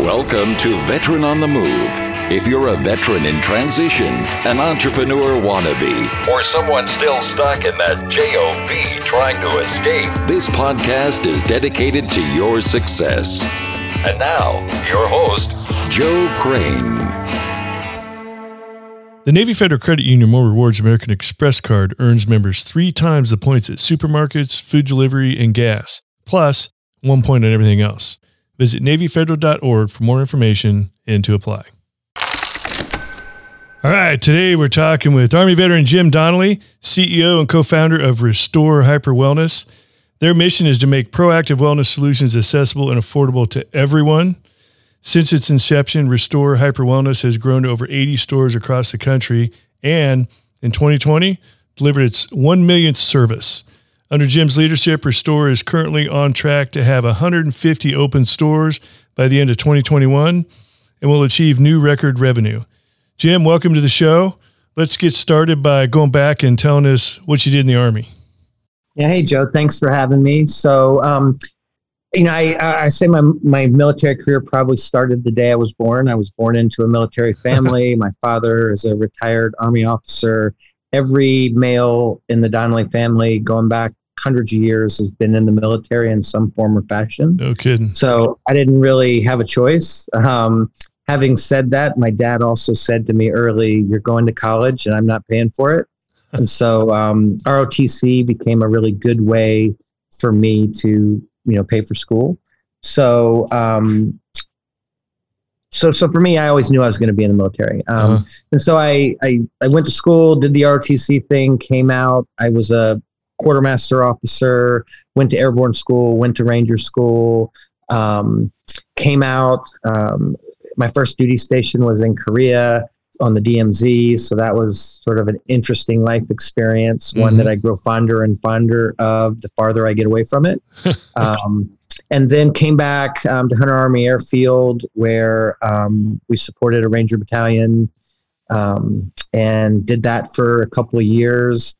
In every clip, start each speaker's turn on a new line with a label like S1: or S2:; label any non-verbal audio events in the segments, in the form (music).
S1: Welcome to Veteran on the Move. If you're a veteran in transition, an entrepreneur wannabe, or someone still stuck in that JOB trying to escape, this podcast is dedicated to your success. And now, your host, Joe Crane.
S2: The Navy Federal Credit Union More Rewards American Express card earns members three times the points at supermarkets, food delivery, and gas, plus one point on everything else. Visit NavyFederal.org for more information and to apply. All right, today we're talking with Army veteran Jim Donnelly, CEO and co founder of Restore Hyper Wellness. Their mission is to make proactive wellness solutions accessible and affordable to everyone. Since its inception, Restore Hyper Wellness has grown to over 80 stores across the country and in 2020 delivered its 1 millionth service. Under Jim's leadership, Restore is currently on track to have 150 open stores by the end of 2021 and will achieve new record revenue. Jim, welcome to the show. Let's get started by going back and telling us what you did in the Army.
S3: Yeah, hey Joe, thanks for having me. So, um, you know, I, I say my my military career probably started the day I was born. I was born into a military family. (laughs) my father is a retired Army officer. Every male in the Donnelly family, going back hundreds of years has been in the military in some form or fashion.
S2: No kidding.
S3: So I didn't really have a choice. Um, having said that, my dad also said to me early, "You're going to college, and I'm not paying for it." (laughs) and so um, ROTC became a really good way for me to you know pay for school. So um, so so for me, I always knew I was going to be in the military. Um, uh-huh. And so I, I I went to school, did the ROTC thing, came out. I was a quartermaster officer, went to airborne school, went to ranger school, um, came out. Um, my first duty station was in Korea on the DMZ, so that was sort of an interesting life experience, mm-hmm. one that I grow fonder and fonder of the farther I get away from it. (laughs) um, and then came back um, to Hunter Army Airfield, where um, we supported a Ranger battalion um, and did that for a couple of years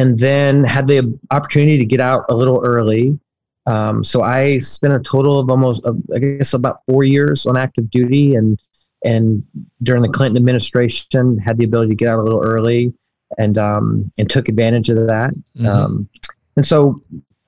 S3: and then had the opportunity to get out a little early. Um, so I spent a total of almost, uh, I guess, about four years on active duty, and and during the Clinton administration, had the ability to get out a little early, and um, and took advantage of that. Mm-hmm. Um, and so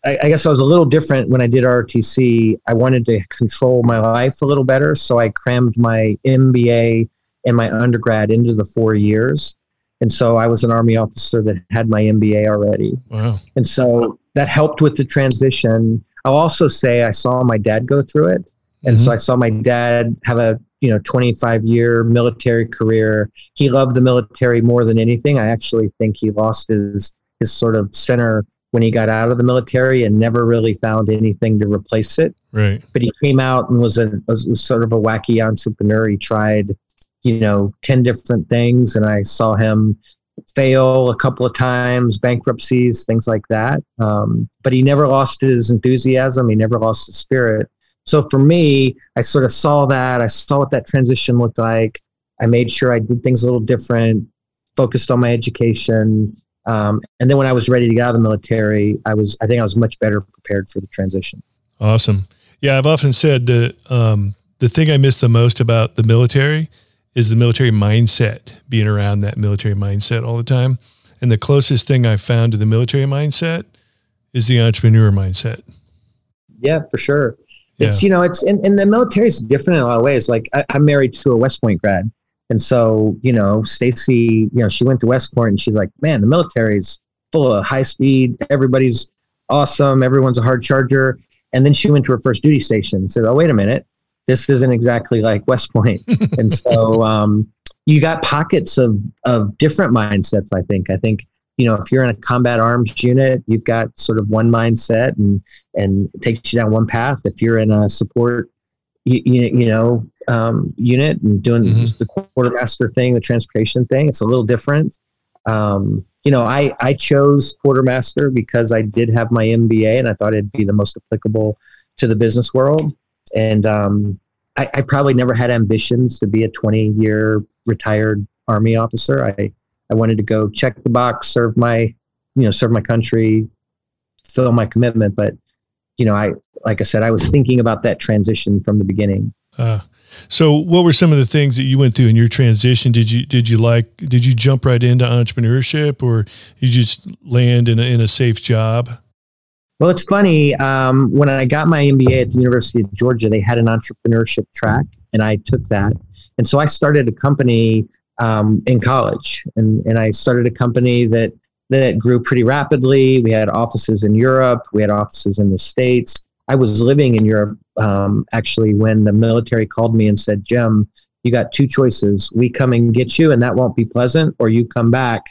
S3: I, I, guess I was a little different when I did ROTC. I wanted to control my life a little better, so I crammed my MBA and my undergrad into the four years. And so I was an Army officer that had my MBA already. Wow. And so that helped with the transition. I'll also say I saw my dad go through it. And mm-hmm. so I saw my dad have a you know 25 year military career. He loved the military more than anything. I actually think he lost his his sort of center when he got out of the military and never really found anything to replace it.
S2: Right.
S3: But he came out and was a was, was sort of a wacky entrepreneur. He tried you know 10 different things and i saw him fail a couple of times bankruptcies things like that. Um, but he never lost his enthusiasm he never lost his spirit. So for me i sort of saw that i saw what that transition looked like. I made sure i did things a little different focused on my education. Um, and then when i was ready to get out of the military i was i think i was much better prepared for the transition.
S2: Awesome. Yeah i've often said that um, the thing i miss the most about the military is the military mindset, being around that military mindset all the time. And the closest thing I've found to the military mindset is the entrepreneur mindset.
S3: Yeah, for sure. It's, you know, it's, in the military is different in a lot of ways. Like I, I'm married to a West Point grad. And so, you know, Stacy, you know, she went to West Point and she's like, man, the military is full of high speed. Everybody's awesome. Everyone's a hard charger. And then she went to her first duty station and said, oh, wait a minute this isn't exactly like West Point. (laughs) and so um, you got pockets of, of different mindsets, I think. I think, you know, if you're in a combat arms unit, you've got sort of one mindset and, and it takes you down one path. If you're in a support, you, you, you know, um, unit and doing mm-hmm. the quartermaster thing, the transportation thing, it's a little different. Um, you know, I, I chose quartermaster because I did have my MBA and I thought it'd be the most applicable to the business world. And um, I, I, probably never had ambitions to be a 20 year retired army officer. I, I wanted to go check the box, serve my, you know, serve my country, fill my commitment. But, you know, I, like I said, I was thinking about that transition from the beginning. Uh,
S2: So, what were some of the things that you went through in your transition? Did you did you like did you jump right into entrepreneurship, or you just land in a, in a safe job?
S3: Well, it's funny. Um, when I got my MBA at the University of Georgia, they had an entrepreneurship track, and I took that. And so I started a company um, in college, and and I started a company that that grew pretty rapidly. We had offices in Europe, we had offices in the States. I was living in Europe um, actually when the military called me and said, Jim, you got two choices. We come and get you, and that won't be pleasant, or you come back.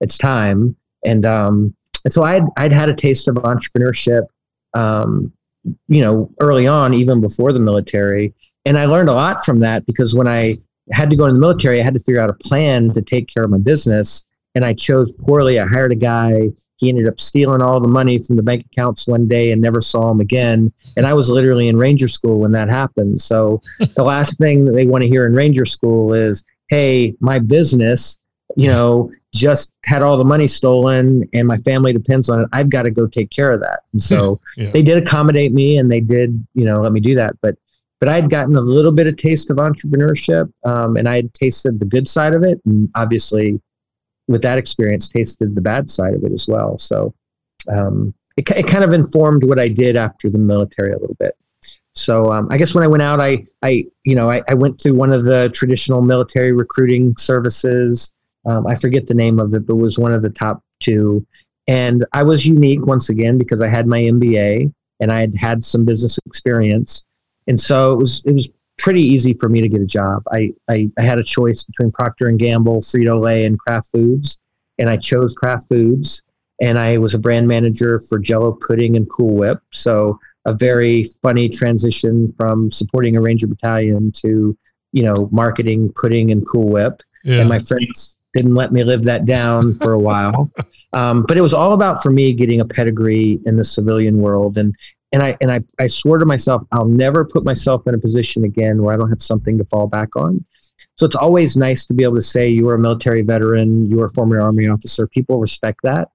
S3: It's time. And um, and so I'd I'd had a taste of entrepreneurship, um, you know, early on, even before the military, and I learned a lot from that because when I had to go in the military, I had to figure out a plan to take care of my business and I chose poorly. I hired a guy. He ended up stealing all the money from the bank accounts one day and never saw him again. And I was literally in Ranger School when that happened. So the last thing that they want to hear in Ranger School is, "Hey, my business, you know, just had all the money stolen, and my family depends on it. I've got to go take care of that." And so (laughs) yeah. they did accommodate me, and they did, you know, let me do that. But but I had gotten a little bit of taste of entrepreneurship, um, and I had tasted the good side of it, and obviously with that experience, tasted the bad side of it as well. So um, it, it kind of informed what I did after the military a little bit. So um, I guess when I went out, I, I you know, I, I, went to one of the traditional military recruiting services. Um, I forget the name of it, but it was one of the top two. And I was unique once again because I had my MBA and I had had some business experience, and so it was it was pretty easy for me to get a job. I, I, I had a choice between Procter and Gamble, Frito Lay, and Kraft Foods, and I chose Kraft Foods. And I was a brand manager for Jello pudding and Cool Whip. So a very funny transition from supporting a Ranger battalion to you know marketing pudding and Cool Whip. Yeah. And my friends didn't let me live that down for a while. (laughs) Um, but it was all about for me getting a pedigree in the civilian world and and I and I, I swore to myself I'll never put myself in a position again where I don't have something to fall back on. So it's always nice to be able to say you were a military veteran, you were a former army officer. People respect that.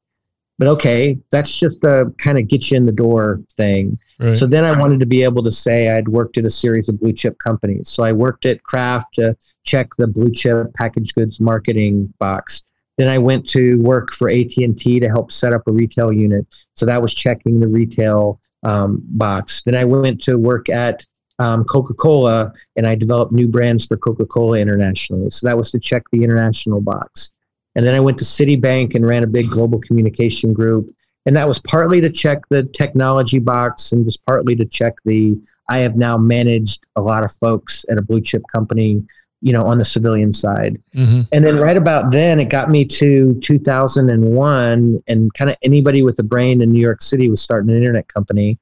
S3: But okay, that's just a kind of get you in the door thing. Right. So then I wanted to be able to say I'd worked at a series of blue chip companies. So I worked at Kraft to check the blue chip packaged goods marketing box. Then I went to work for AT&T to help set up a retail unit. So that was checking the retail um, box. Then I went to work at um, Coca Cola and I developed new brands for Coca Cola internationally. So that was to check the international box. And then I went to Citibank and ran a big global communication group. And that was partly to check the technology box and just partly to check the I have now managed a lot of folks at a blue chip company you know, on the civilian side. Mm-hmm. And then right about then, it got me to 2001, and kind of anybody with a brain in New York City was starting an internet company.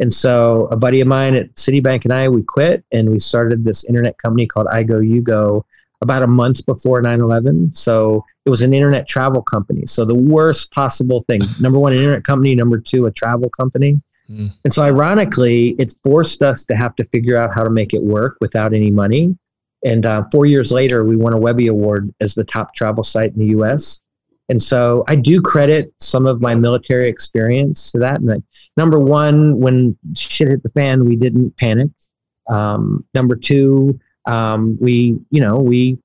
S3: And so a buddy of mine at Citibank and I, we quit and we started this internet company called iGoUGo about a month before 9-11. So it was an internet travel company. So the worst possible thing. (laughs) Number one, an internet company. Number two, a travel company. Mm. And so ironically, it forced us to have to figure out how to make it work without any money. And uh, four years later, we won a Webby Award as the top travel site in the U.S. And so I do credit some of my military experience to that. And number one, when shit hit the fan, we didn't panic. Um, number two, um, we you know we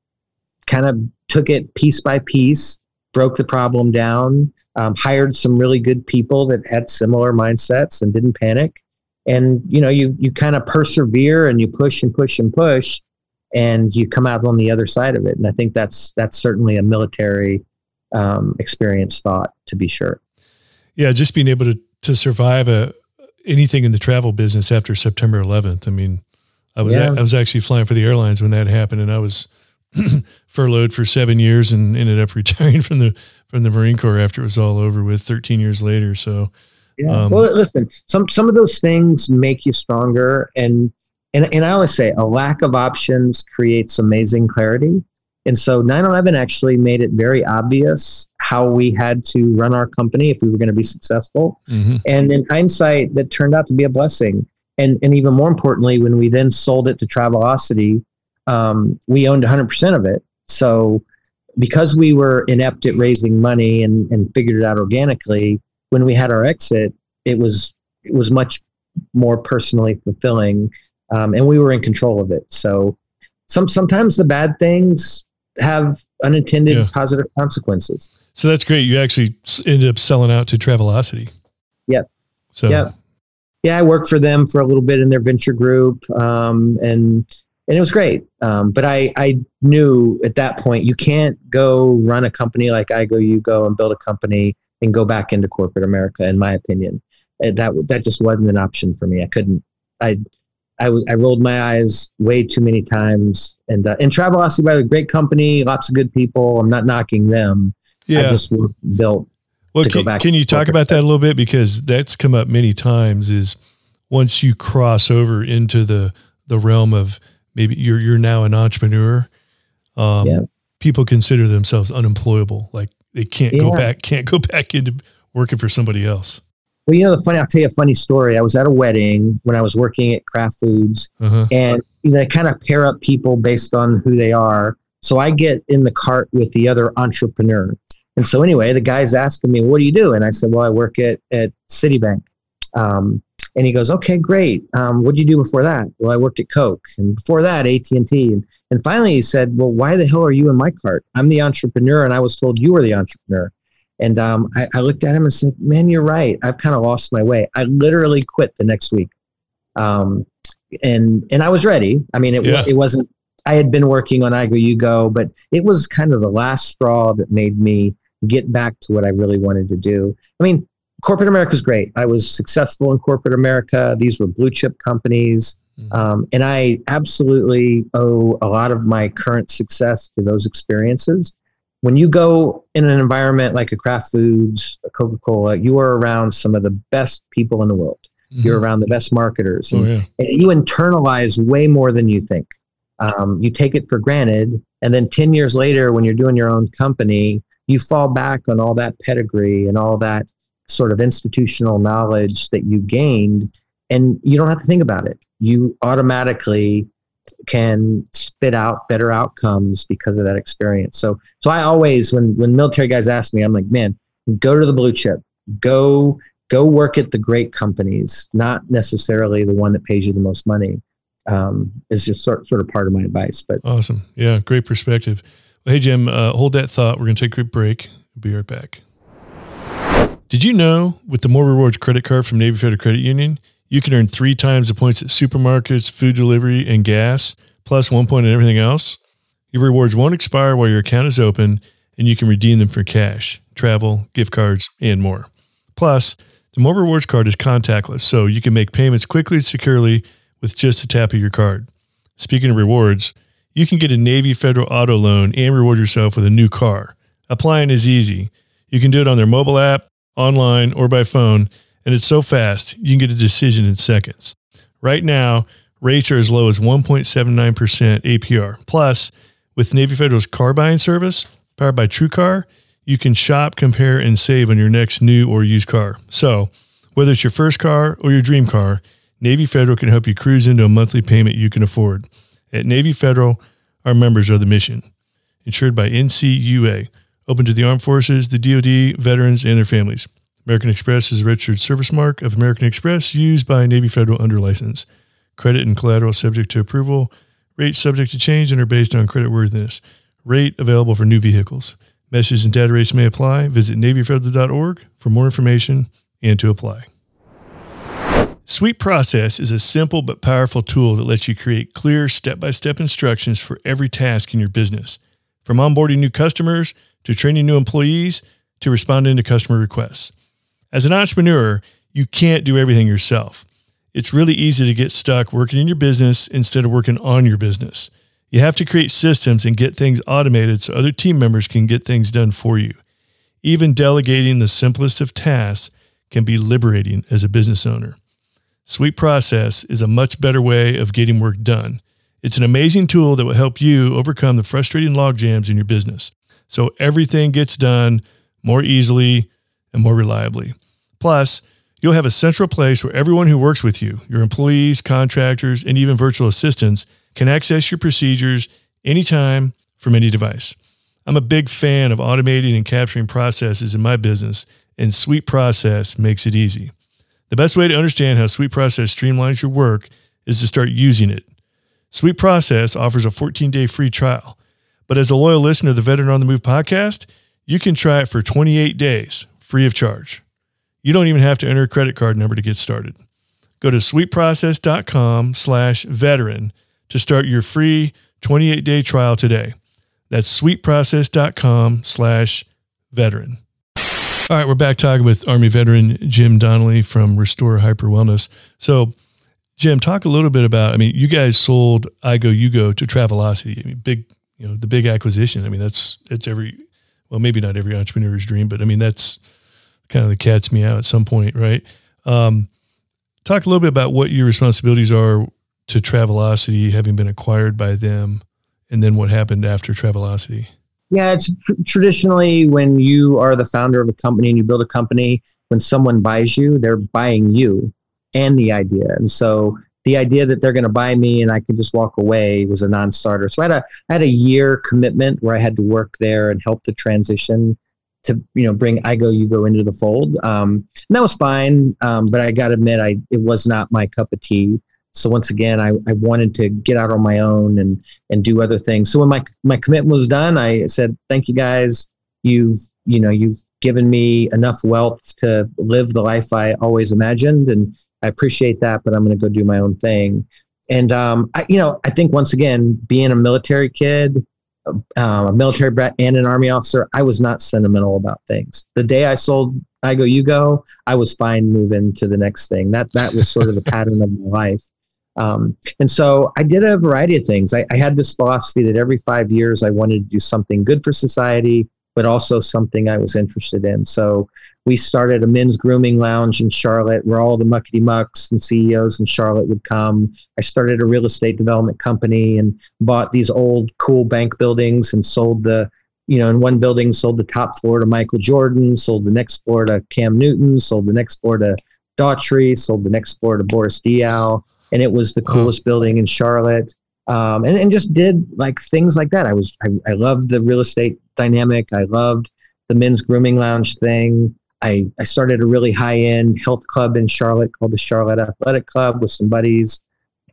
S3: kind of took it piece by piece, broke the problem down, um, hired some really good people that had similar mindsets and didn't panic. And you know you you kind of persevere and you push and push and push and you come out on the other side of it. And I think that's that's certainly a military um, experience thought to be sure.
S2: Yeah, just being able to to survive a anything in the travel business after September 11th. I mean, I was yeah. a, I was actually flying for the airlines when that happened, and I was (clears throat) furloughed for seven years and ended up (laughs) retiring from the from the Marine Corps after it was all over with 13 years later. So.
S3: Yeah. Um, well, listen, some some of those things make you stronger, and and, and I always say a lack of options creates amazing clarity. And so 9 11 actually made it very obvious how we had to run our company if we were going to be successful. Mm-hmm. And in hindsight, that turned out to be a blessing. And, and even more importantly, when we then sold it to Travelocity, um, we owned 100% of it. So because we were inept at raising money and, and figured it out organically, when we had our exit, it was it was much more personally fulfilling um, and we were in control of it. So some sometimes the bad things have unintended yeah. positive consequences.
S2: So that's great. You actually ended up selling out to Travelocity.
S3: Yep.
S2: So
S3: yeah, yeah, I worked for them for a little bit in their venture group, um, and and it was great. Um, but I I knew at that point you can't go run a company like iGoUGo and build a company and go back into corporate America. In my opinion, and that that just wasn't an option for me. I couldn't. I I, I rolled my eyes way too many times. And uh, and Travelocity, by the way, great company, lots of good people. I'm not knocking them.
S2: Yeah.
S3: I just built
S2: well, can, can, you talk about that a little bit because that's come up many times? Is once you cross over into the the realm of maybe you're you're now an entrepreneur, um, yeah. people consider themselves unemployable. Like they can't yeah. go back, can't go (laughs) back into working for somebody else.
S3: Well, you know the funny. I'll tell you a funny story. I was at a wedding when I was working at Kraft Foods, uh-huh. and you know, they kind of pair up people based on who they are. So I get in the cart with the other entrepreneur, and so anyway, the guy's asking me, "What do you do?" And I said, "Well, I work at at Citibank." Um, and he goes, "Okay, great. Um, what did you do before that?" Well, I worked at Coke, and before that, AT and T. And finally, he said, "Well, why the hell are you in my cart? I'm the entrepreneur, and I was told you were the entrepreneur." And um, I, I, looked at him and said, "Man, you're right. I've kind of lost my way. I literally quit the next week, um, and and I was ready. I mean, it yeah. it wasn't. I had been working on iGoUGo, but it was kind of the last straw that made me get back to what I really wanted to do. I mean, corporate America is great. I was successful in corporate America. These were blue chip companies. Mm-hmm. Um, and I absolutely owe a lot of my current success to those experiences when you go in an environment like a Kraft Foods, a Coca Cola, you are around some of the best people in the world. Mm-hmm. You're around the best marketers.
S2: Oh, and, yeah.
S3: and, you internalize way more than you think. Um, you take it for granted. And then 10 years later, when you're doing your own company, you fall back on all that pedigree and all that sort of institutional knowledge that you gained. And you don't have to think about it. You automatically can spit out better outcomes because of that experience. So, so I always, when when military guys ask me, I'm like, man, go to the blue chip, go go work at the great companies, not necessarily the one that pays you the most money. Um, is just sort sort of part of my advice. But
S2: awesome, yeah, great perspective. Hey Jim, uh, hold that thought. We're going to take a quick break. Be right back. Did you know with the More Rewards credit card from Navy Federal Credit Union? You can earn three times the points at supermarkets, food delivery, and gas, plus one point on everything else. Your rewards won't expire while your account is open, and you can redeem them for cash, travel, gift cards, and more. Plus, the More Rewards card is contactless, so you can make payments quickly and securely with just a tap of your card. Speaking of rewards, you can get a Navy Federal auto loan and reward yourself with a new car. Applying is easy. You can do it on their mobile app, online, or by phone and it's so fast, you can get a decision in seconds. Right now, rates are as low as 1.79% APR. Plus, with Navy Federal's car buying service, powered by TrueCar, you can shop, compare, and save on your next new or used car. So, whether it's your first car or your dream car, Navy Federal can help you cruise into a monthly payment you can afford. At Navy Federal, our members are the mission. Insured by NCUA, open to the armed forces, the DoD, veterans, and their families. American Express is a registered service mark of American Express used by Navy Federal under license. Credit and collateral subject to approval. Rates subject to change and are based on credit worthiness. Rate available for new vehicles. Messages and data rates may apply. Visit NavyFederal.org for more information and to apply. Sweet Process is a simple but powerful tool that lets you create clear step by step instructions for every task in your business. From onboarding new customers to training new employees to responding to customer requests. As an entrepreneur, you can't do everything yourself. It's really easy to get stuck working in your business instead of working on your business. You have to create systems and get things automated so other team members can get things done for you. Even delegating the simplest of tasks can be liberating as a business owner. Sweet Process is a much better way of getting work done. It's an amazing tool that will help you overcome the frustrating logjams in your business so everything gets done more easily and more reliably. Plus, you'll have a central place where everyone who works with you, your employees, contractors, and even virtual assistants, can access your procedures anytime from any device. I'm a big fan of automating and capturing processes in my business, and Sweet Process makes it easy. The best way to understand how Sweet Process streamlines your work is to start using it. Sweet Process offers a 14 day free trial. But as a loyal listener to the Veteran on the Move podcast, you can try it for 28 days free of charge. You don't even have to enter a credit card number to get started. Go to sweetprocess.com slash veteran to start your free 28 day trial today. That's sweetprocess.com slash veteran. All right, we're back talking with Army veteran Jim Donnelly from Restore Hyper Wellness. So, Jim, talk a little bit about. I mean, you guys sold iGoUGo to Travelocity. I mean, big, you know, the big acquisition. I mean, that's it's every, well, maybe not every entrepreneur's dream, but I mean, that's kind of the cat's meow at some point, right? Um, talk a little bit about what your responsibilities are to Travelocity, having been acquired by them, and then what happened after Travelocity.
S3: Yeah, it's tr- traditionally when you are the founder of a company and you build a company, when someone buys you, they're buying you and the idea. And so the idea that they're going to buy me and I can just walk away was a non-starter. So I had a I had a year commitment where I had to work there and help the transition to you know bring iGoUGo into the fold. Um, and that was fine, um, but I got to admit, I it was not my cup of tea. So once again, I, I wanted to get out on my own and and do other things. So when my my commitment was done, I said, "Thank you guys. You've you know you've given me enough wealth to live the life I always imagined, and I appreciate that. But I'm going to go do my own thing." And um, I, you know, I think once again, being a military kid, uh, a military brat, and an army officer, I was not sentimental about things. The day I sold I go, you go, I was fine moving to the next thing. That that was sort of the (laughs) pattern of my life. Um, and so I did a variety of things. I, I, had this philosophy that every five years I wanted to do something good for society, but also something I was interested in. So we started a men's grooming lounge in Charlotte where all the muckety mucks and CEOs in Charlotte would come. I started a real estate development company and bought these old cool bank buildings and sold the you know, in one building, sold the top floor to Michael Jordan, sold the next floor to Cam Newton, sold the next floor to Daughtry, sold the next floor to Boris Diaw and it was the coolest building in Charlotte. Um, and, and just did like things like that. I was I, I loved the real estate dynamic. I loved the men's grooming lounge thing. I, I started a really high end health club in Charlotte called the Charlotte Athletic Club with some buddies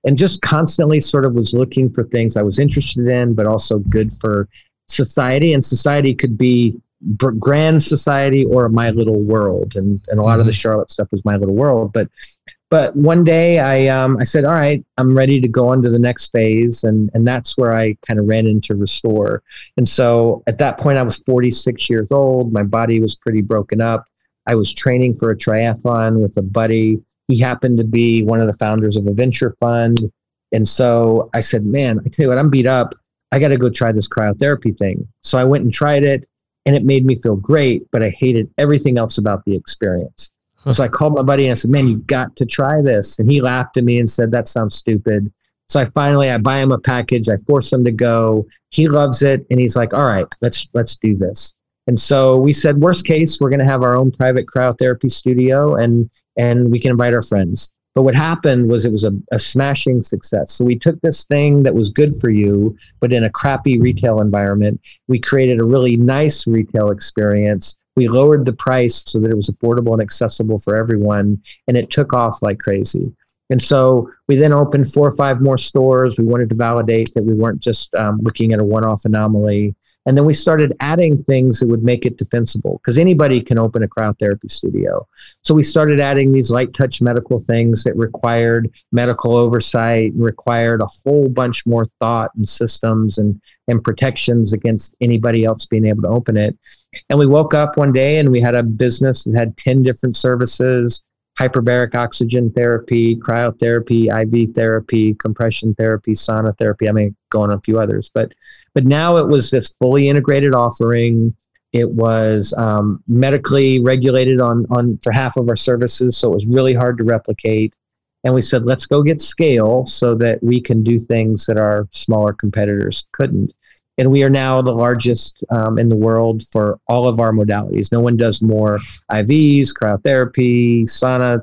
S3: and just constantly sort of was looking for things I was interested in, but also good for society. And society could be grand society or my little world. And, and a lot mm-hmm. of the mm-hmm. Charlotte stuff was my little world. But but one day I um, I said, all right, I'm ready to go on to the next phase, and and that's where I kind of ran into Restore. And so at that point, I was 46 years old. My body was pretty broken up. I was training for a triathlon with a buddy. He happened to be one of the founders of a venture fund, and so I said, man, I tell you what, I'm beat up. I got to go try this cryotherapy thing. So I went and tried it, and it made me feel great, but I hated everything else about the experience. So I called my buddy and I said, "Man, you got to try this." And he laughed at me and said, "That sounds stupid." So I finally I buy him a package. I force him to go. He loves it, and he's like, "All right, let's let's do this." And so we said, worst case, we're going to have our own private cryotherapy studio, and and we can invite our friends. But what happened was it was a, a smashing success. So we took this thing that was good for you, but in a crappy retail environment, we created a really nice retail experience we lowered the price so that it was affordable and accessible for everyone and it took off like crazy. And so we then opened four or five more stores. We wanted to validate that we weren't just um, looking at a one-off anomaly and then we started adding things that would make it defensible because anybody can open a cryotherapy studio. So we started adding these light touch medical things that required medical oversight, and required a whole bunch more thought and systems and, and protections against anybody else being able to open it. And we woke up one day and we had a business that had 10 different services hyperbaric oxygen therapy, cryotherapy, IV therapy, compression therapy, sauna therapy. I mean, go on a few others, but but now it was this fully integrated offering. It was um, medically regulated on on for half of our services, so it was really hard to replicate. And we said, let's go get scale so that we can do things that our smaller competitors couldn't and we are now the largest um, in the world for all of our modalities. No one does more IVs, cryotherapy, sauna,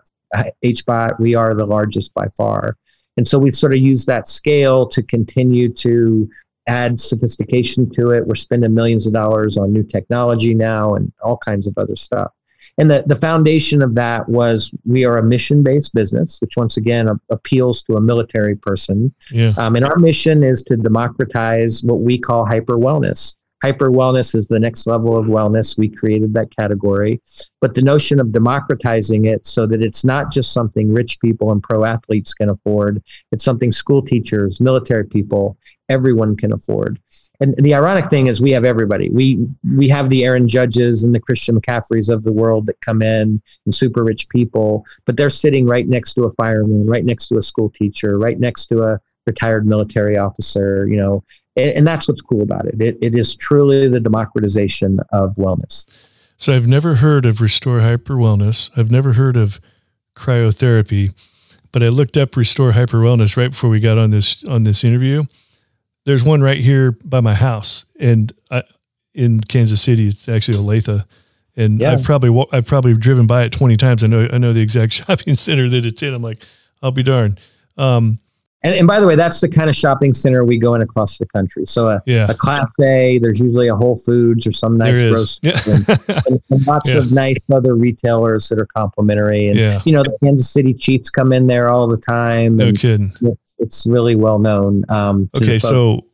S3: HBOT. We are the largest by far. And so we've sort of used that scale to continue to add sophistication to it. We're spending millions of dollars on new technology now and all kinds of other stuff. And the, the foundation of that was we are a mission based business, which once again a, appeals to a military person.
S2: Yeah.
S3: Um, and our mission is to democratize what we call hyper wellness. Hyper wellness is the next level of wellness. We created that category. But the notion of democratizing it so that it's not just something rich people and pro athletes can afford, it's something school teachers, military people, everyone can afford. And the ironic thing is we have everybody. We we have the Aaron Judges and the Christian McCaffreys of the world that come in and super rich people, but they're sitting right next to a fireman, right next to a school teacher, right next to a retired military officer, you know, and, and that's what's cool about it. it. It is truly the democratization of wellness.
S2: So I've never heard of Restore Hyper Wellness. I've never heard of cryotherapy, but I looked up Restore Hyper Wellness right before we got on this on this interview there's one right here by my house, and I, in Kansas City, it's actually Olathe, and yeah. I've probably I've probably driven by it 20 times. I know I know the exact (laughs) shopping center that it's in. I'm like, I'll be darned. Um,
S3: and, and by the way, that's the kind of shopping center we go in across the country. So a,
S2: yeah.
S3: a Class A, there's usually a Whole Foods or some nice grocery, yeah. and, and, lots (laughs) yeah. of nice other retailers that are complementary. And
S2: yeah.
S3: you know, the Kansas City Chiefs come in there all the time.
S2: No kidding
S3: it's really well known. Um,
S2: okay, so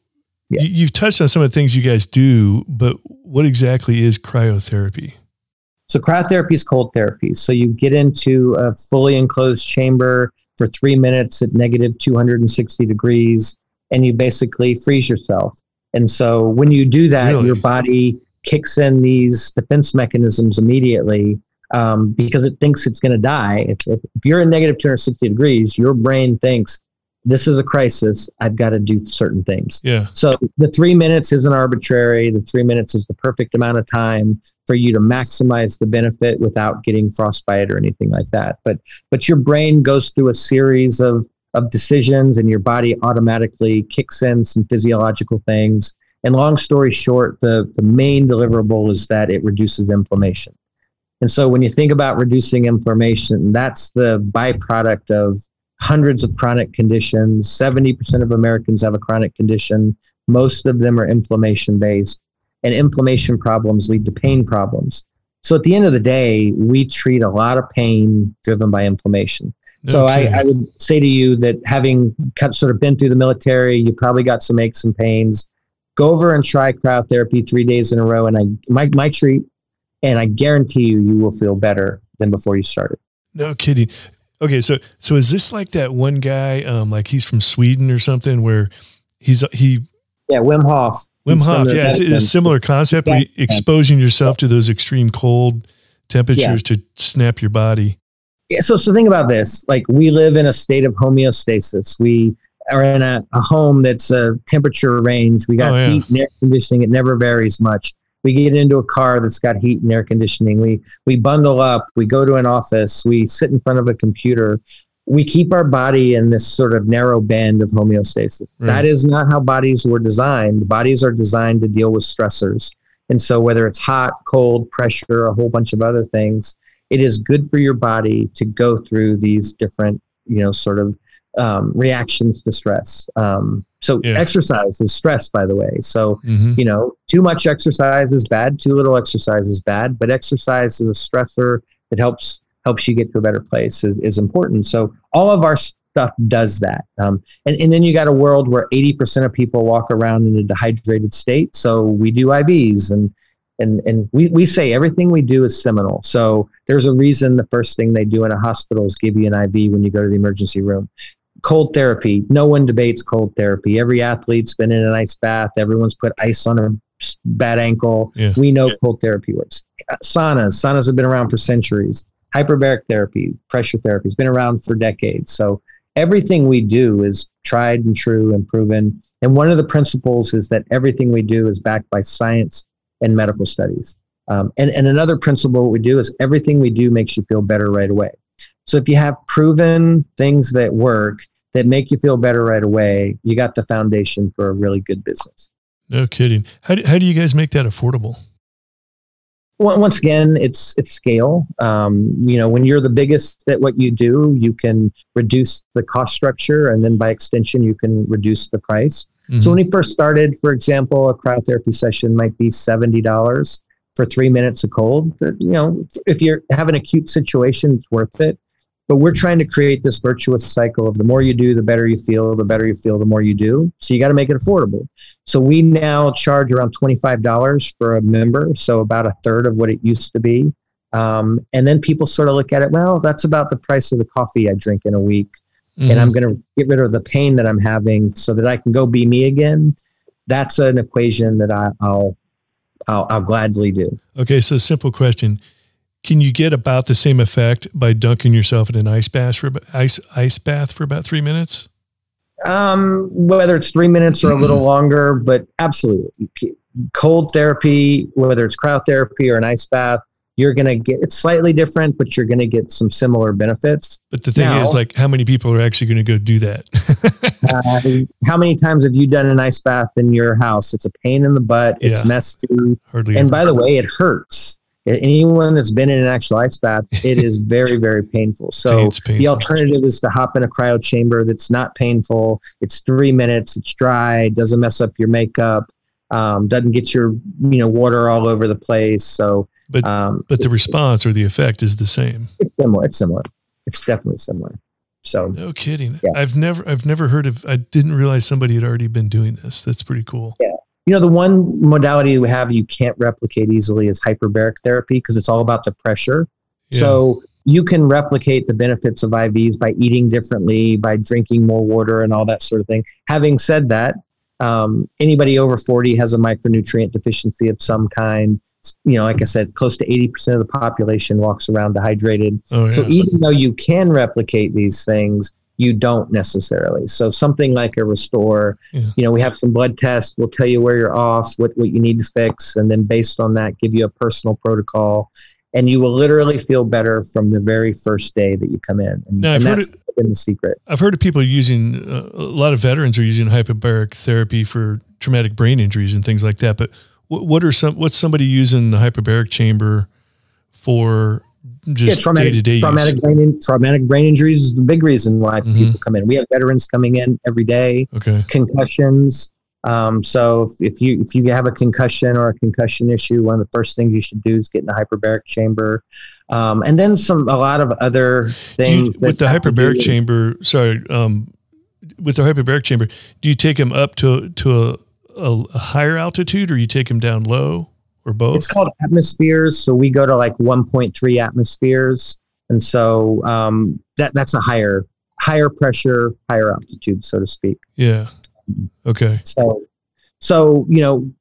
S2: yeah. you, have touched on some of the things you guys do, but what exactly is cryotherapy?
S3: So cryotherapy is cold therapy. So you get into a fully enclosed chamber for three minutes at negative 260 degrees, and you basically freeze yourself. And so when you do that, really? your body kicks in these defense mechanisms immediately um, because it thinks it's going to die. If, if, you're in negative 260 degrees, your brain thinks this is a crisis. I've got to do certain things.
S2: Yeah.
S3: So the three minutes isn't arbitrary. The three minutes is the perfect amount of time for you to maximize the benefit without getting frostbite or anything like that. But but your brain goes through a series of of decisions and your body automatically kicks in some physiological things. And long story short, the, the main deliverable is that it reduces inflammation. And so when you think about reducing inflammation, that's the byproduct of hundreds of chronic conditions. 70% of Americans have a chronic condition. Most of them are inflammation based, and inflammation problems lead to pain problems. So at the end of the day, we treat a lot of pain driven by inflammation. So I, I, would say to you that having cut, sort of been through the military, you probably got some aches and pains. Go over and try cryotherapy three days in a row, and I my my treat, and I guarantee you, you will feel better than before you started.
S2: No kidding. Okay, so so is this like that one guy, um, like he's from Sweden or something, where he's he?
S3: Yeah, Wim Hof.
S2: Wim Hof, yeah, it's, a similar concept. Yeah. exposing yourself to those extreme cold temperatures yeah. to snap your body.
S3: Yeah, so so think about this. Like we live in a state of homeostasis. We are in a, a home that's a temperature range. We got oh, yeah. heat and air conditioning. It never varies much we get into a car that's got heat and air conditioning. We we bundle up we go to an office we sit in front of a computer. We keep our body in this sort of narrow band of homeostasis. Right. that is not how bodies were designed. Bodies are designed to deal with stressors. And so whether it's hot cold pressure a whole bunch of other things it is good for your body to go through these different you know sort of um, reactions to stress. Um, so yeah. exercise is stress, by the way. So mm-hmm. you know, too much exercise is bad. Too little exercise is bad. But exercise is a stressor that helps helps you get to a better place is, is important. So all of our stuff does that. Um, and, and then you got a world where 80% of people walk around in a dehydrated state. So we do IVs and and and we, we say everything we do is seminal. So there's a reason the first thing they do in a hospital is give you an IV when you go to the emergency room cold therapy. No one debates cold therapy. Every athlete's been in an ice bath. Everyone's put ice on a bad ankle. Yeah. We know cold therapy works. Saunas. Saunas have been around for centuries. Hyperbaric therapy, pressure therapy has been around for decades. So everything we do is tried and true and proven. And one of the principles is that everything we do is backed by science and medical studies. Um, and, and another principle what we do is everything we do makes you feel better right away. So if you have proven things that work that make you feel better right away, you got the foundation for a really good business.
S2: No kidding. How do, how do you guys make that affordable?
S3: Well, once again, it's it's scale. Um, you know, when you're the biggest at what you do, you can reduce the cost structure, and then by extension, you can reduce the price. Mm-hmm. So when we first started, for example, a cryotherapy session might be seventy dollars for three minutes of cold. You know, if you have an acute situation, it's worth it. But we're trying to create this virtuous cycle of the more you do, the better you feel, the better you feel, the more you do. So you got to make it affordable. So we now charge around $25 for a member, so about a third of what it used to be. Um, and then people sort of look at it, well, that's about the price of the coffee I drink in a week. Mm-hmm. And I'm going to get rid of the pain that I'm having so that I can go be me again. That's an equation that I, I'll, I'll, I'll gladly do.
S2: Okay. So simple question can you get about the same effect by dunking yourself in an ice bath for ice ice bath for about three minutes?
S3: Um, whether it's three minutes or a little (clears throat) longer, but absolutely, cold therapy, whether it's cryotherapy or an ice bath, you're going to get it's slightly different, but you're going to get some similar benefits.
S2: But the thing now, is, like, how many people are actually going to go do that? (laughs)
S3: uh, how many times have you done an ice bath in your house? It's a pain in the butt. It's yeah, messy. Hardly. And by the way, it hurts anyone that's been in an actual ice bath, it is very, (laughs) very painful. So painful. the alternative is to hop in a cryo chamber that's not painful. It's three minutes. It's dry. Doesn't mess up your makeup. Um, doesn't get your you know water all over the place. So,
S2: but um, but the response or the effect is the same.
S3: It's similar. It's similar. It's definitely similar. So
S2: no kidding. Yeah. I've never I've never heard of. I didn't realize somebody had already been doing this. That's pretty cool.
S3: Yeah you know the one modality we have you can't replicate easily is hyperbaric therapy because it's all about the pressure yeah. so you can replicate the benefits of ivs by eating differently by drinking more water and all that sort of thing having said that um, anybody over 40 has a micronutrient deficiency of some kind you know like i said close to 80% of the population walks around dehydrated oh, yeah. so even though you can replicate these things you don't necessarily. So something like a restore, yeah. you know, we have some blood tests. We'll tell you where you're off, what, what you need to fix, and then based on that, give you a personal protocol. And you will literally feel better from the very first day that you come in. And, now, and that's it, been the secret.
S2: I've heard of people using, uh, a lot of veterans are using hyperbaric therapy for traumatic brain injuries and things like that. But what, what are some, what's somebody using the hyperbaric chamber for just
S3: yeah, traumatic, day-to-day traumatic brain, traumatic brain injuries is the big reason why mm-hmm. people come in. We have veterans coming in every day.
S2: Okay.
S3: Concussions. Um, so if, if, you if you have a concussion or a concussion issue, one of the first things you should do is get in the hyperbaric chamber, um, and then some a lot of other things.
S2: You, with the hyperbaric chamber, sorry, um, with the hyperbaric chamber, do you take them up to to a, a, a higher altitude, or you take them down low? Or both?
S3: It's called atmospheres. So we go to like 1.3 atmospheres, and so um, that that's a higher higher pressure, higher altitude, so to speak.
S2: Yeah. Okay.
S3: So, so you know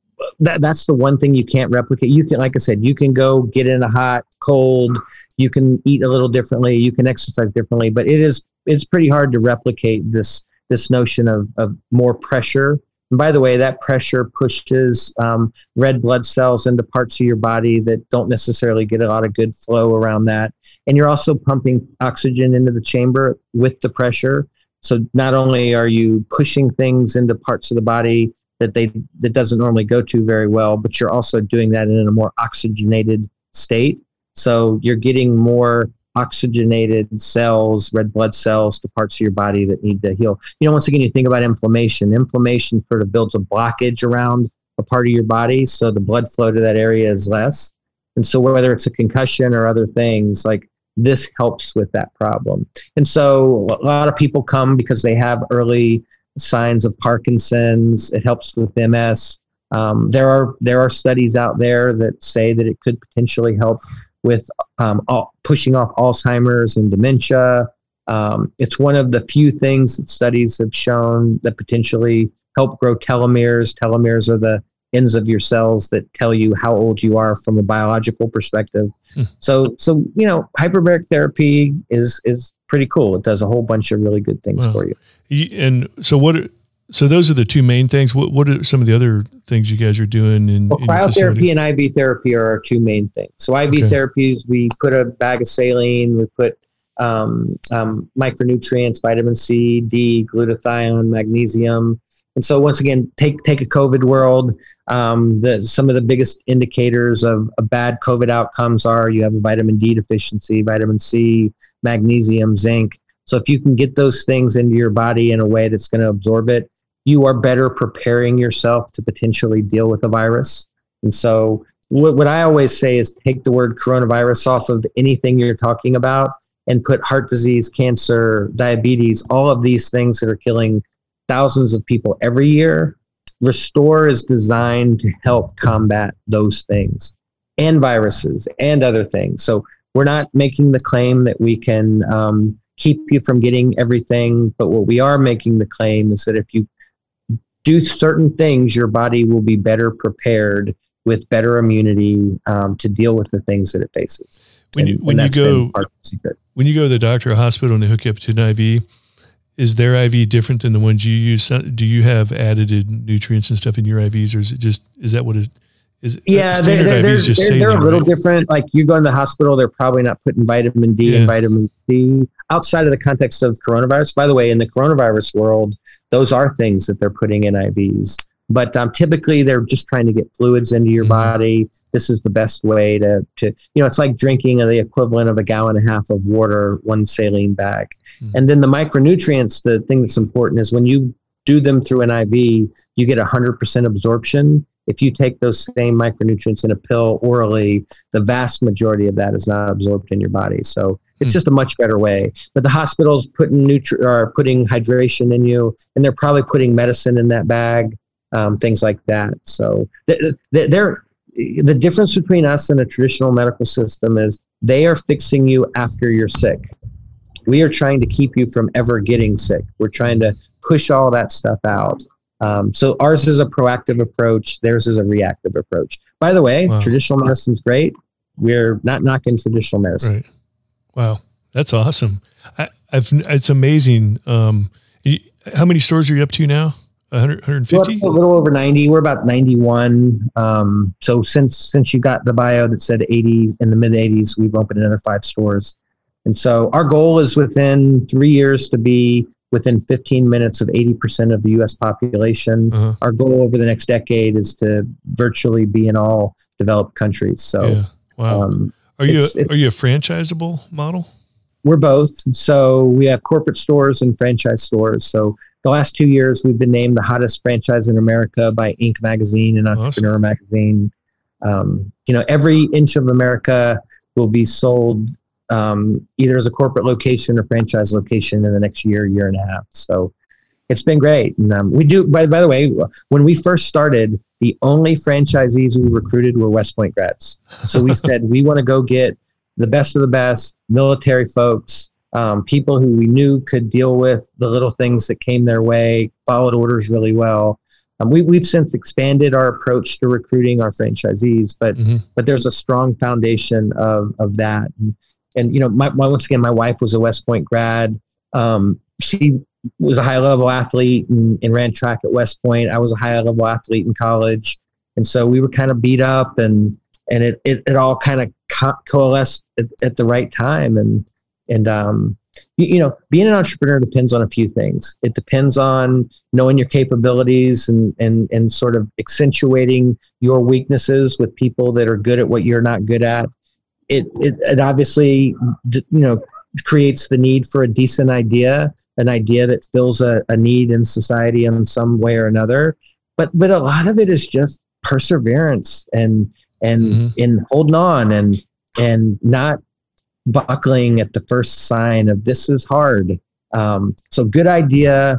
S3: that that's the one thing you can't replicate. You can, like I said, you can go get in a hot, cold. You can eat a little differently. You can exercise differently, but it is it's pretty hard to replicate this this notion of of more pressure and by the way, that pressure pushes um, red blood cells into parts of your body that don't necessarily get a lot of good flow around that. And you're also pumping oxygen into the chamber with the pressure. So not only are you pushing things into parts of the body that they that doesn't normally go to very well, but you're also doing that in a more oxygenated state. So you're getting more oxygenated cells, red blood cells to parts of your body that need to heal. You know, once again, you think about inflammation. Inflammation sort of builds a blockage around a part of your body, so the blood flow to that area is less. And so, whether it's a concussion or other things, like this helps with that problem. And so, a lot of people come because they have early signs of Parkinson's. It helps with MS. Um, there are there are studies out there that say that it could potentially help with um, all, pushing off Alzheimer's and dementia. Um, it's one of the few things that studies have shown that potentially help grow telomeres. Telomeres are the ends of your cells that tell you how old you are from a biological perspective. Hmm. So, so you know, hyperbaric therapy is is pretty cool. It does a whole bunch of really good things for you.
S2: And so, what so those are the two main things. What what are some of the other things you guys are doing in,
S3: well,
S2: in
S3: cryotherapy and IV therapy are our two main things. So IV okay. therapies, we put a bag of saline, we put um, um, micronutrients, vitamin C, D, glutathione, magnesium. And so once again, take take a COVID world. Um, the, some of the biggest indicators of, of bad COVID outcomes are you have a vitamin D deficiency, vitamin C, magnesium, zinc. So if you can get those things into your body in a way that's going to absorb it, you are better preparing yourself to potentially deal with a virus. And so what, what I always say is take the word coronavirus off of anything you're talking about and put heart disease, cancer, diabetes, all of these things that are killing thousands of people every year. Restore is designed to help combat those things and viruses and other things. So we're not making the claim that we can um, keep you from getting everything, but what we are making the claim is that if you do certain things, your body will be better prepared with better immunity um, to deal with the things that it faces.
S2: When you, when you go when you go to the doctor or hospital and they hook you up to an IV, is their IV different than the ones you use? Do you have added nutrients and stuff in your IVs, or is it just is that what is is
S3: yeah, they're, they're, they're, they're, they're a little right? different. Like you go in the hospital, they're probably not putting vitamin D yeah. and vitamin C outside of the context of coronavirus. By the way, in the coronavirus world, those are things that they're putting in IVs. But um, typically, they're just trying to get fluids into your mm-hmm. body. This is the best way to, to, you know, it's like drinking the equivalent of a gallon and a half of water, one saline bag. Mm-hmm. And then the micronutrients, the thing that's important is when you do them through an IV, you get 100% absorption. If you take those same micronutrients in a pill orally, the vast majority of that is not absorbed in your body. So it's mm. just a much better way. But the hospitals putting nutri- are putting hydration in you, and they're probably putting medicine in that bag um, things like that. So they're, the difference between us and a traditional medical system is they are fixing you after you're sick. We are trying to keep you from ever getting sick. We're trying to push all that stuff out. Um, so ours is a proactive approach. Theirs is a reactive approach. By the way, wow. traditional medicine's great. We're not knocking traditional medicine. Right.
S2: Wow, that's awesome. I, have it's amazing. Um, how many stores are you up to now? 100, 150?
S3: a little over 90. We're about 91. Um, so since since you got the bio that said 80s in the mid 80s, we've opened another five stores. And so our goal is within three years to be within 15 minutes of 80% of the U.S. population. Uh-huh. Our goal over the next decade is to virtually be in all developed countries. So, yeah.
S2: wow. Um, are you a, are you a franchisable model?
S3: We're both. So we have corporate stores and franchise stores. So the last two years, we've been named the hottest franchise in America by Inc. magazine and Entrepreneur awesome. magazine. Um, you know, every inch of America will be sold um, either as a corporate location or franchise location in the next year, year and a half. So it's been great. And um, we do, by, by the way, when we first started, the only franchisees we recruited were West Point grads. So we (laughs) said, we want to go get the best of the best military folks um, people who we knew could deal with the little things that came their way, followed orders really well. Um, we, we've since expanded our approach to recruiting our franchisees, but mm-hmm. but there's a strong foundation of of that. And, and you know, my, my, once again, my wife was a West Point grad. Um, she was a high level athlete and, and, ran track at West Point. I was a high level athlete in college, and so we were kind of beat up, and and it it, it all kind of co- coalesced at, at the right time, and and um, you, you, know, being an entrepreneur depends on a few things. It depends on knowing your capabilities and and and sort of accentuating your weaknesses with people that are good at what you're not good at. It it, it obviously you know creates the need for a decent idea, an idea that fills a, a need in society in some way or another. But but a lot of it is just perseverance and and mm-hmm. in holding on and and not buckling at the first sign of this is hard. Um, so good idea,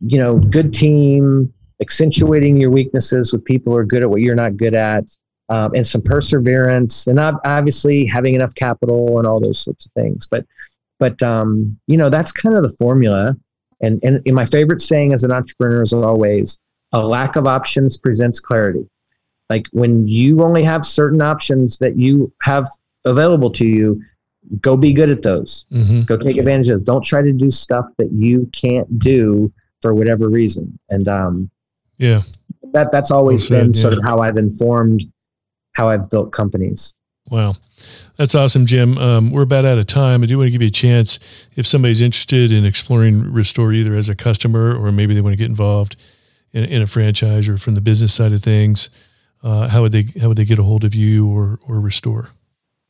S3: you know, good team, accentuating your weaknesses with people who are good at what you're not good at, um, and some perseverance, and obviously having enough capital and all those sorts of things. But but um, you know that's kind of the formula. And, and and my favorite saying as an entrepreneur is always, a lack of options presents clarity. Like when you only have certain options that you have available to you, go be good at those. Mm-hmm. Go take advantage of those. Don't try to do stuff that you can't do for whatever reason. And um,
S2: yeah,
S3: that that's always well said, been sort of how I've informed how I've built companies.
S2: Wow. That's awesome, Jim. Um, we're about out of time. I do want to give you a chance if somebody's interested in exploring Restore either as a customer or maybe they want to get involved in, in a franchise or from the business side of things. Uh, how would they how would they get a hold of you or or Restore?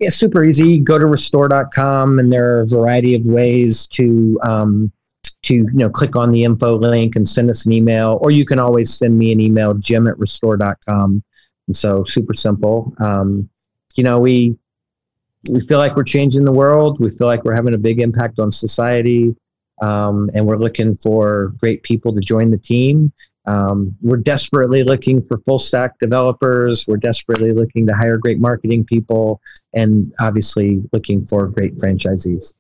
S3: Yeah, super easy. Go to restore.com and there are a variety of ways to um, to you know click on the info link and send us an email, or you can always send me an email, jim at restore.com. And so super simple. Um, you know, we we feel like we're changing the world. We feel like we're having a big impact on society, um, and we're looking for great people to join the team. Um, we're desperately looking for full stack developers. We're desperately looking to hire great marketing people, and obviously looking for great franchisees.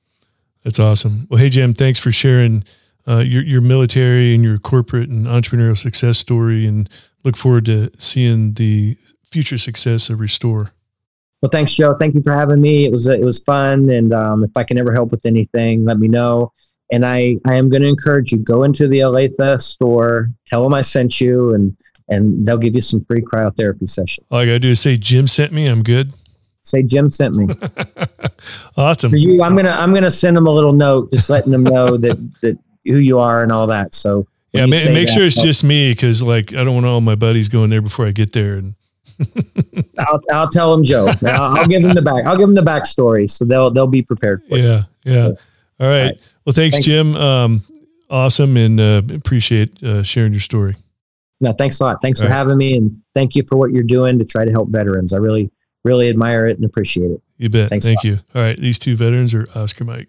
S2: That's awesome. Well, hey Jim, thanks for sharing uh, your your military and your corporate and entrepreneurial success story, and look forward to seeing the future success of Restore.
S3: Well, thanks, Joe. Thank you for having me. It was it was fun, and um, if I can ever help with anything, let me know. And I I am going to encourage you go into the Olathe store, tell them I sent you, and and they'll give you some free cryotherapy sessions.
S2: All I got to do is say Jim sent me. I'm good.
S3: Say Jim sent me. (laughs)
S2: awesome.
S3: For you, I'm gonna I'm gonna send them a little note, just letting them know (laughs) that that who you are and all that. So
S2: yeah, ma- make that, sure it's just me because like I don't want all my buddies going there before I get there. And (laughs)
S3: I'll I'll tell them Joe. (laughs) I'll, I'll, give them the back. I'll give them the backstory so they'll they'll be prepared.
S2: For yeah, yeah. All right. all right. Well, thanks, thanks. Jim. Um, awesome, and uh, appreciate uh, sharing your story.
S3: No, thanks a lot. Thanks all for right. having me, and thank you for what you're doing to try to help veterans. I really really admire it and appreciate it.
S2: You bet. Thanks Thank you. All right. These two veterans are Oscar Mike.